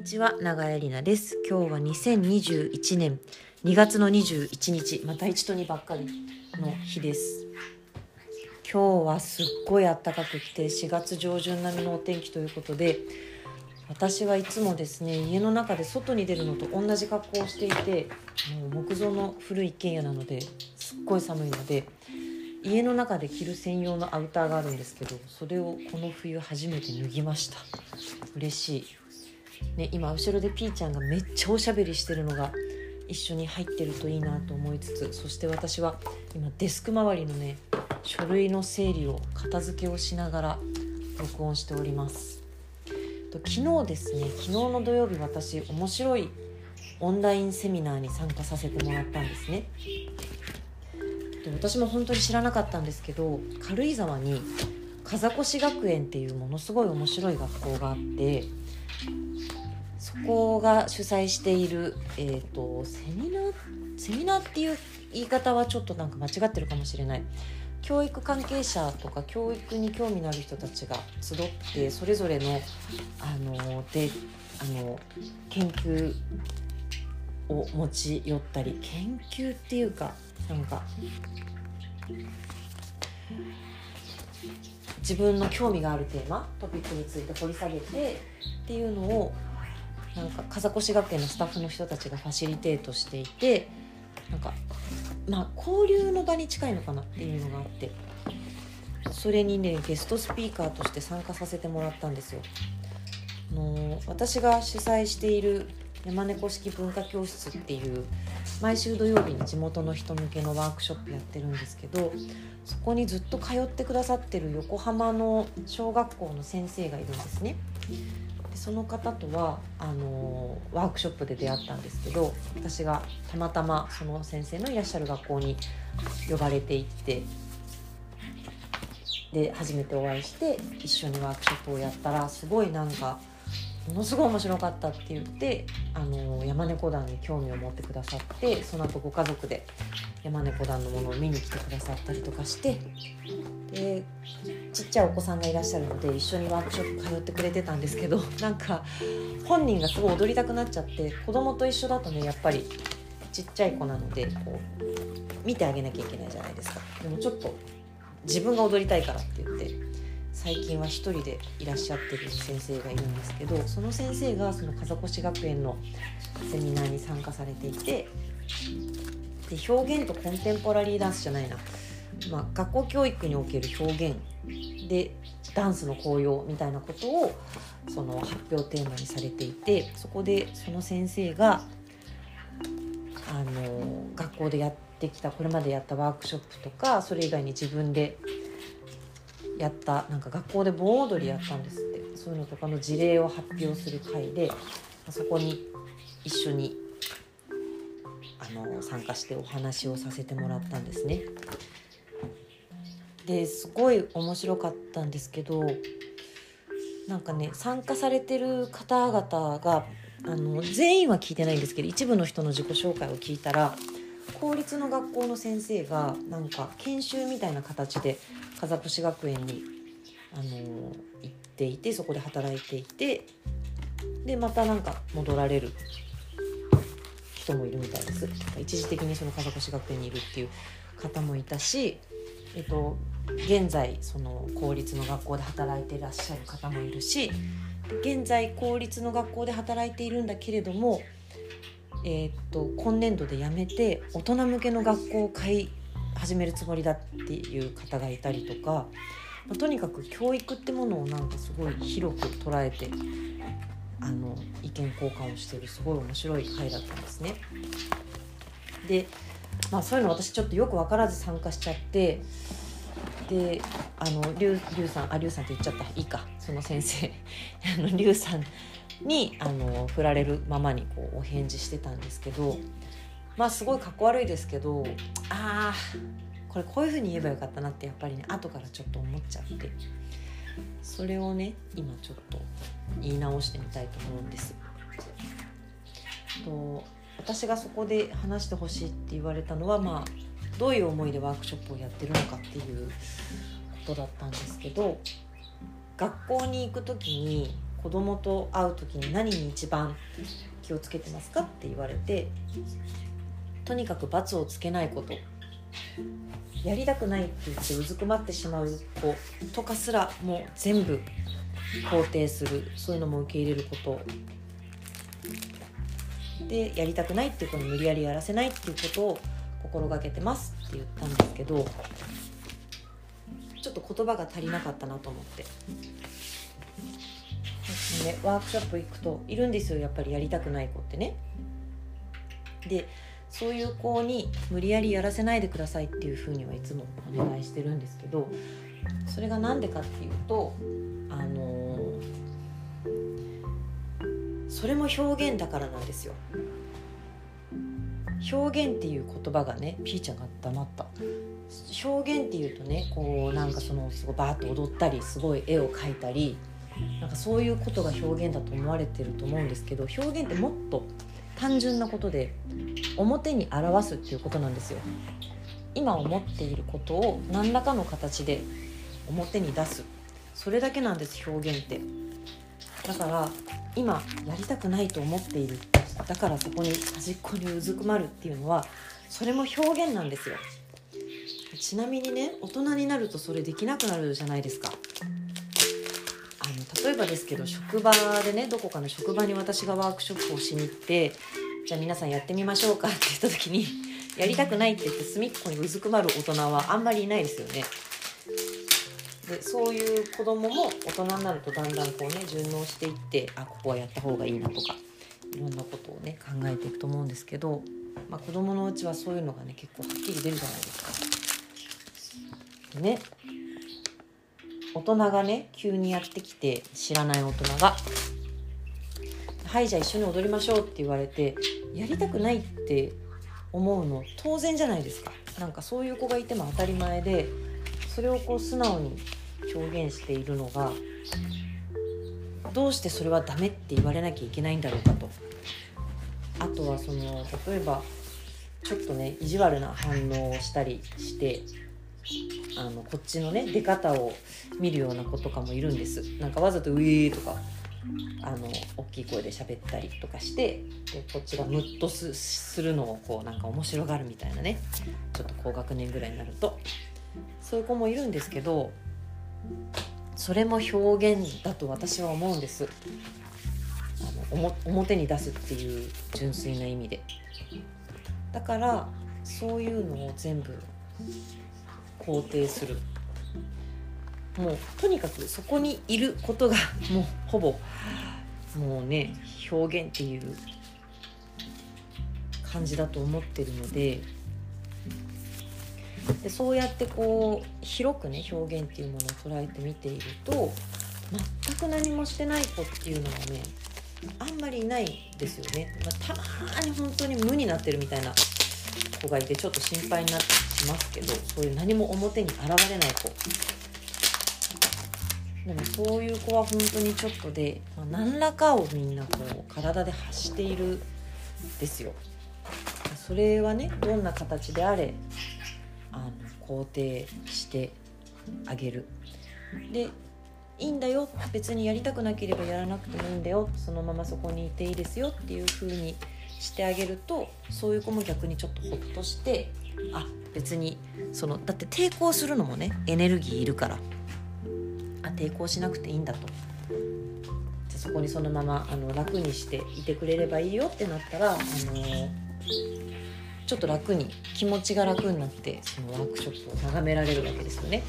にちは長江里奈です。今日は2021年2月の21日また1と2ばっかりの日です。今日はすっごい暖かく来て4月上旬並みのお天気ということで私はいつもですね家の中で外に出るのと同じ格好をしていてもう木造の古い一軒家なのですっごい寒いので家の中で着る専用のアウターがあるんですけどそれをこの冬初めて脱ぎました。嬉しい、ね、今後ろでピーちゃんがめっちゃおしゃべりしてるのが一緒に入ってるといいなと思いつつそして私は今デスク周りのね書類の整理を片付けをしながら録音しております。と昨日ですね昨日の土曜日私面白いオンラインセミナーに参加させてもらったんですね。で私も本当に知らなかったんですけど軽井沢に風越学園っていうものすごい面白い学校があってそこが主催している、えーと、セミナーセミナーっていう言い方はちょっとなんか間違ってるかもしれない。教育関係者とか教育に興味のある人たちが集ってそれぞれのあのであの研究を持ち寄ったり研究っていうかなんか自分の興味があるテーマトピックについて掘り下げてっていうのをなんか風越学園のスタッフの人たちがファシリテートしていてなんかまあ交流の場に近いのかなっていうのがあってそれにねゲストスピーカーとして参加させてもらったんですよ。あの私が主催している山猫式文化教室っていう毎週土曜日に地元の人向けのワークショップやってるんですけどそこにずっと通ってくださってる横浜の小学校の先生がいるんですね。でその方とはあのワークショップで出会ったんですけど私がたまたまその先生のいらっしゃる学校に呼ばれていってで初めてお会いして一緒にワークショップをやったらすごいなんかものすごい面白かったって言ってあの山猫団に興味を持ってくださってその後ご家族で山猫団のものを見に来てくださったりとかしてでちっちゃいお子さんがいらっしゃるので一緒にワークショップ通ってくれてたんですけど なんか本人がすごい踊りたくなっちゃって子供と一緒だとねやっぱりちっちゃい子なのでこう見てあげなきゃいけないじゃないですか。でもちょっと自分が踊りたいからって言って最近は一人でいらっしゃってる先生がいるんですけどその先生がその風越学園のセミナーに参加されていてで表現とコンテンポラリーダンスじゃないな、まあ、学校教育における表現。でダンスの効用みたいなことをその発表テーマにされていてそこでその先生があの学校でやってきたこれまでやったワークショップとかそれ以外に自分でやったなんか学校で盆踊りやったんですってそういうのとかの事例を発表する会でそこに一緒にあの参加してお話をさせてもらったんですね。ですごい面白かったんですけどなんかね参加されてる方々があの全員は聞いてないんですけど一部の人の自己紹介を聞いたら公立の学校の先生がなんか研修みたいな形で風越学園に、あの行っていてそこで働いていてでまたなんか戻られる人もいるみたいです。一時的にその風越学園にいるっていう方もいたし、えっと、現在その公立の学校で働いていらっしゃる方もいるし現在公立の学校で働いているんだけれどもえ、っと今年度で辞めて大人向けの学校を買い始めるつもりだっていう方がいたりとか、まあ、とにかく教育ってものをなんかすごい広く捉えてあの意見交換をしてるすごい面白い回だったんですね。でまあそういうの私ちょっとよく分からず参加しちゃってであのリュウさんあリュウさんって言っちゃった。いいか。その先生。あのリュウさんにあの振られるままにこうお返事してたんですけどまあすごいかっこ悪いですけどああこれこういうふうに言えばよかったなってやっぱりね後からちょっと思っちゃってそれをね今ちょっと言い直してみたいと思うんです。と私がそこで話してほしいって言われたのはまあどういう思いでワークショップをやってるのかっていうことだったんですけど学校に行く時に子供と会う時に何に一番気をつけてますかって言われてとにかく罰をつけないことやりたくないって言ってうずくまってしまう子とかすらもう全部肯定するそういうのも受け入れることでやりたくないっていう子に無理やりやらせないっていうことを心がけてますって言ったんですけどちょっと言葉が足りなかったなと思って。ね、ワークショップ行くといるんですよやっぱりやりたくない子ってね。でそういう子に無理やりやらせないでくださいっていうふうにはいつもお願いしてるんですけどそれが何でかっていうとあの、それも表現だからなんですよ。表現っていう言葉がねピーちゃんが黙った表現っていうとねこうなんかそのすごいバーッと踊ったりすごい絵を描いたりなんかそういうことが表現だと思われてると思うんですけど表現ってもっと単純なことで表に表すっていうことなんですよ。今思っていることを何らかの形で表に出す。それだけなんです表現って。だから今やりたくないと思っている。だからそこに端っこにうずくまるっていうのはそれも表現なんですよ。ちなみにね大人になるとそれできなくなるじゃないですか。あの例えばですけど職場でねどこかの職場に私がワークショップをしに行ってじゃあ皆さんやってみましょうか って言った時にやりたくないって言って隅っこにうずくまる大人はあんまりいないですよねでそういう子供も大人になるとだんだんこうね順応していってあここはやった方がいいなとかいろんなことをね考えていくと思うんですけど、まあ、子供のうちはそういうのがね結構はっきり出るじゃないですか。でね大人がね急にやってきて知らない大人が「はいじゃあ一緒に踊りましょう」って言われてやりたくないって思うの当然じゃないですか。なんかそういう子がいても当たり前でそれをこう素直に表現しているのがどうしてそれはダメって言われなきゃいけないんだろうかとあとはその例えばちょっとね意地悪な反応をしたりしてあのこっちのね出方を見るような子とかもいるんですなんかわざと「ウィー」とかあの大きい声で喋ったりとかしてでこっちがムッとするのをこうなんか面白がるみたいなね。ちょっと高学年ぐらいになると。そういう子もいるんですけどそれも表現だと私は思うんです。あの表に出すっていう純粋な意味で。だからそういうのを全部肯定する。もうとにかくそこにいることが もうほぼもうね表現っていう感じだと思ってるのででそうやってこう広くね表現っていうものを捉えて見ていると全く何もしてない子っていうのはねあんまりいないですよね、まあ、たまに本当に無になってるみたいな子がいてちょっと心配になってしますけどそういう何も表に現れない子。でもそういう子は本当にちょっとで、まあ、何らかをみんなこう体で発しているんですよ。それはねどんな形であれあの肯定してあげる。でいいんだよ別にやりたくなければやらなくてもいいんだよそのままそこにいていいですよっていう風にしてあげるとそういう子も逆にちょっとほっとしてあ別にそのだって抵抗するのもねエネルギーいるから。あ抵抗しなくていいんだと。じゃそこにそのままあの楽にしていてくれればいいよってなったらあのちょっと楽に気持ちが楽になってそのワークショップを眺められるわけですよね。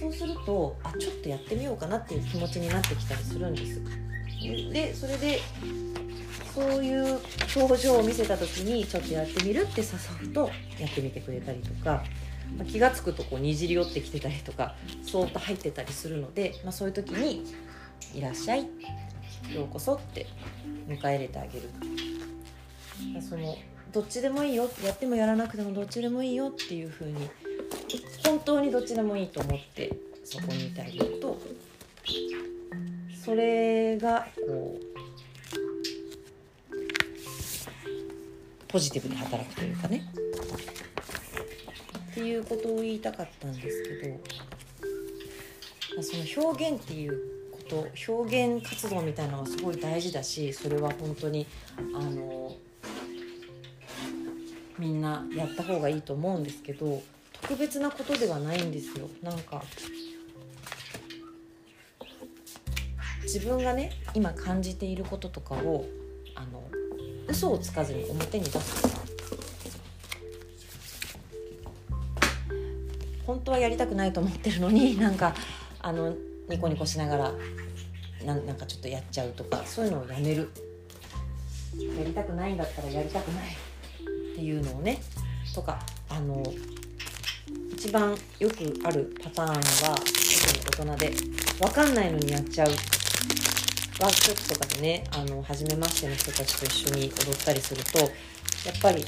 そうするとあちょっとやってみようかなっていう気持ちになってきたりするんです。でそれでそういう表情を見せた時にちょっとやってみるって誘うとやってみてくれたりとか、まあ、気が付くとこうにじり寄ってきてたりとかそーっと入ってたりするので、まあ、そういう時に「いらっしゃい」「ようこそ」って迎え入れてあげる。そのどっちでもいいよやってもやらなくてもどっちでもいいよっていう風に本当にどっちでもいいと思ってそこにいてあげるとそれがこうポジティブに働くというかねっていうことを言いたかったんですけどまその表現っていうこと表現活動みたいなのはすごい大事だしそれは本当にあのみんなやった方がいいと思うんですけど特別なことではないんですよ。なんか自分がね今感じていることとかをあの嘘をつかずに表に出すとか本当はやりたくないと思ってるのに なんかあのニコニコしながらななんかちょっとやっちゃうとかそういうのをやめる。やりたくないんだったらやりたくないっていうのをねとかあの一番よくあるパターンは特に大人で分かんないのにやっちゃう。ワークショップとかでねあの初めましての人たちと一緒に踊ったりするとやっぱり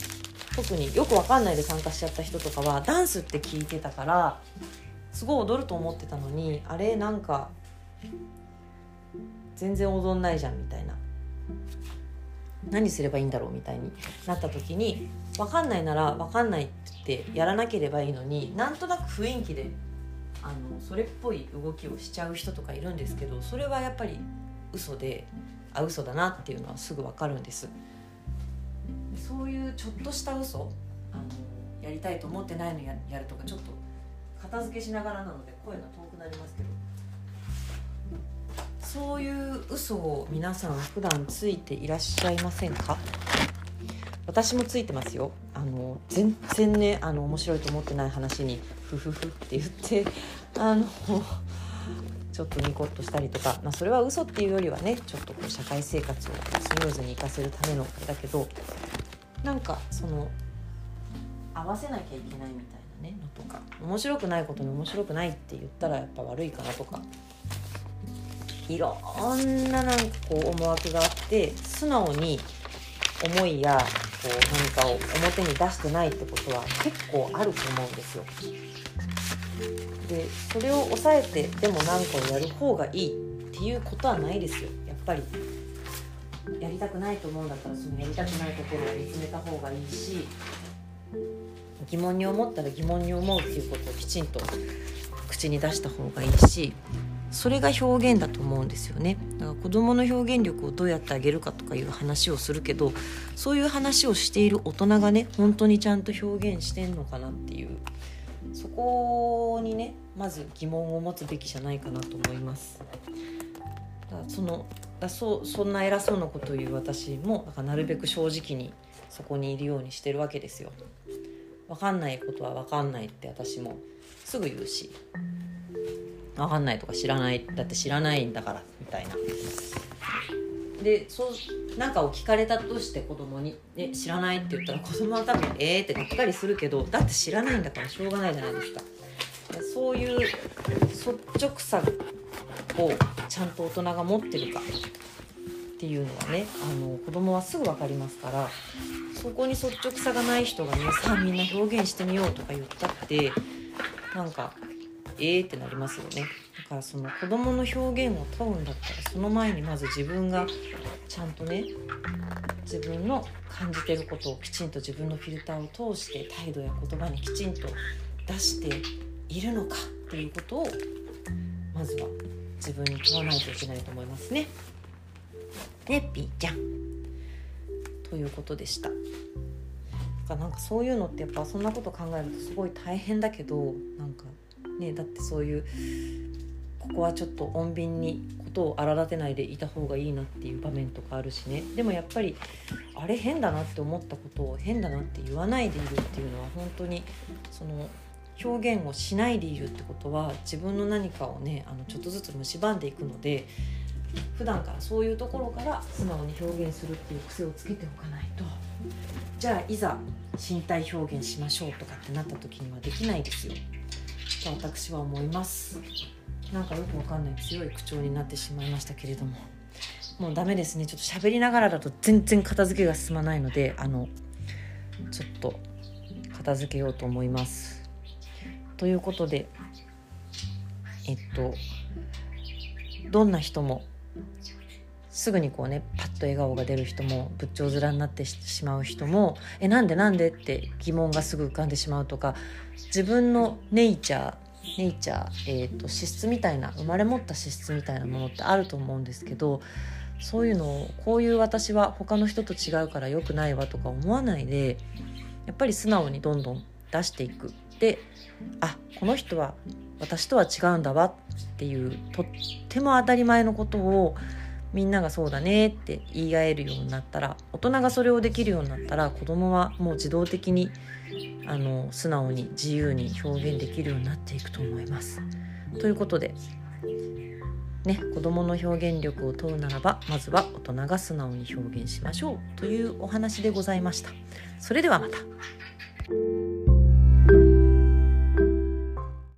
特によく分かんないで参加しちゃった人とかはダンスって聞いてたからすごい踊ると思ってたのにあれなんか全然踊んないじゃんみたいな。何すればいいんだろうみたいになった時に分かんないなら分かんないってやらなければいいのになんとなく雰囲気であのそれっぽい動きをしちゃう人とかいるんですけどそれはやっぱり嘘であ嘘だなっていうのはすぐ分かるんです。そういうちょっとした嘘あのやりたいと思ってないのややるとかちょっと片付けしながらなので声が遠くなりますけど。そういう嘘を皆さん普段ついていらっしゃいませんか？私もついてますよ。あの全然ねあの面白いと思ってない話にフフフって言ってあのちょっとニコッとしたりとか、まあ、それは嘘っていうよりはねちょっとこう社会生活をスムーズに活かせるためのだけどなんかその合わせなきゃいけないみたいなねのとか。面白くないことに面白くないって言ったらやっぱ悪いかなとか。いろんななんかこう思惑があって素直に思いやこう何かを表に出してないってことは結構あると思うんですよ。でそれを抑えてでも何かをやる方がいいっていうことはないですよ。やっぱりやりたくないと思うんだったらそのやりたくないところを見つめた方がいいし疑問に思ったら疑問に思うっていうことをきちんと口に出した方がいいしそれが表現だと思うんですよね。だから子どもの表現力をどうやってあげるかとかいう話をするけどそういう話をしている大人がね本当にちゃんと表現してんのかなっていうそこにねまず疑問を持つべきじゃないかなと思います。だからそのだそそんな偉そうなことを言う私もだからなるべく正直にそこにいるようにしてるわけですよ。分かんないことは分かんないって私もすぐ言うし。分かんないとか知らないだって知らないんだからみたいな。でそうなんかを聞かれたとして子供に「ね、知らない」って言ったら子供は多分「えー」ってがっかりするけどだって知らないんだからしょうがないじゃないですか。そういう率直さをちゃんと大人が持ってるかっていうのはねあの子供はすぐ分かりますからそこに率直さがない人がねさあみんな表現してみようとか言ったってなんかええー、ってなりますよね。だからその子供の表現を問うんだったらその前にまず自分がちゃんとね自分の感じてることをきちんと自分のフィルターを通して態度や言葉にきちんと出しているのかっていうことをまずは自分に問わないといけないと思いますね。ねピーちゃん。ということでした。なんかそういうのってやっぱそんなこと考えるとすごい大変だけどなんかねだってそういうここはちょっと穏便にことを荒立てないでいた方がいいなっていう場面とかあるしねでもやっぱりあれ変だなって思ったことを変だなって言わないでいるっていうのは本当にその表現をしないでいるってことは自分の何かをねあのちょっとずつ蝕んでいくので普段からそういうところから素直に表現するっていう癖をつけておかないと。じゃあいざ身体表現しましょうとかってなった時にはできないですよ。と私は思います。なんかよくわかんない強い口調になってしまいましたけれども。もうダメですね。ちょっと喋りながらだと全然片付けが進まないのであのちょっと片付けようと思います。ということでえっとどんな人もすぐにこうねパッと笑顔が出る人も仏頂面になってしまう人もえなんでなんで？って疑問がすぐ浮かんでしまうとか自分のネイチャーネイチャー、えーと、資質みたいな生まれ持った資質みたいなものってあると思うんですけどそういうのをこういう私は他の人と違うから良くないわとか思わないでやっぱり素直にどんどん出していく。であこの人は私とは違うんだわっていうとっても当たり前のことをみんながそうだねって言い合えるようになったら大人がそれをできるようになったら子供はもう自動的にあの素直に自由に表現できるようになっていくと思います。ということでね、子どもの表現力を問うならばまずは大人が素直に表現しましょうというお話でございました。それではまた。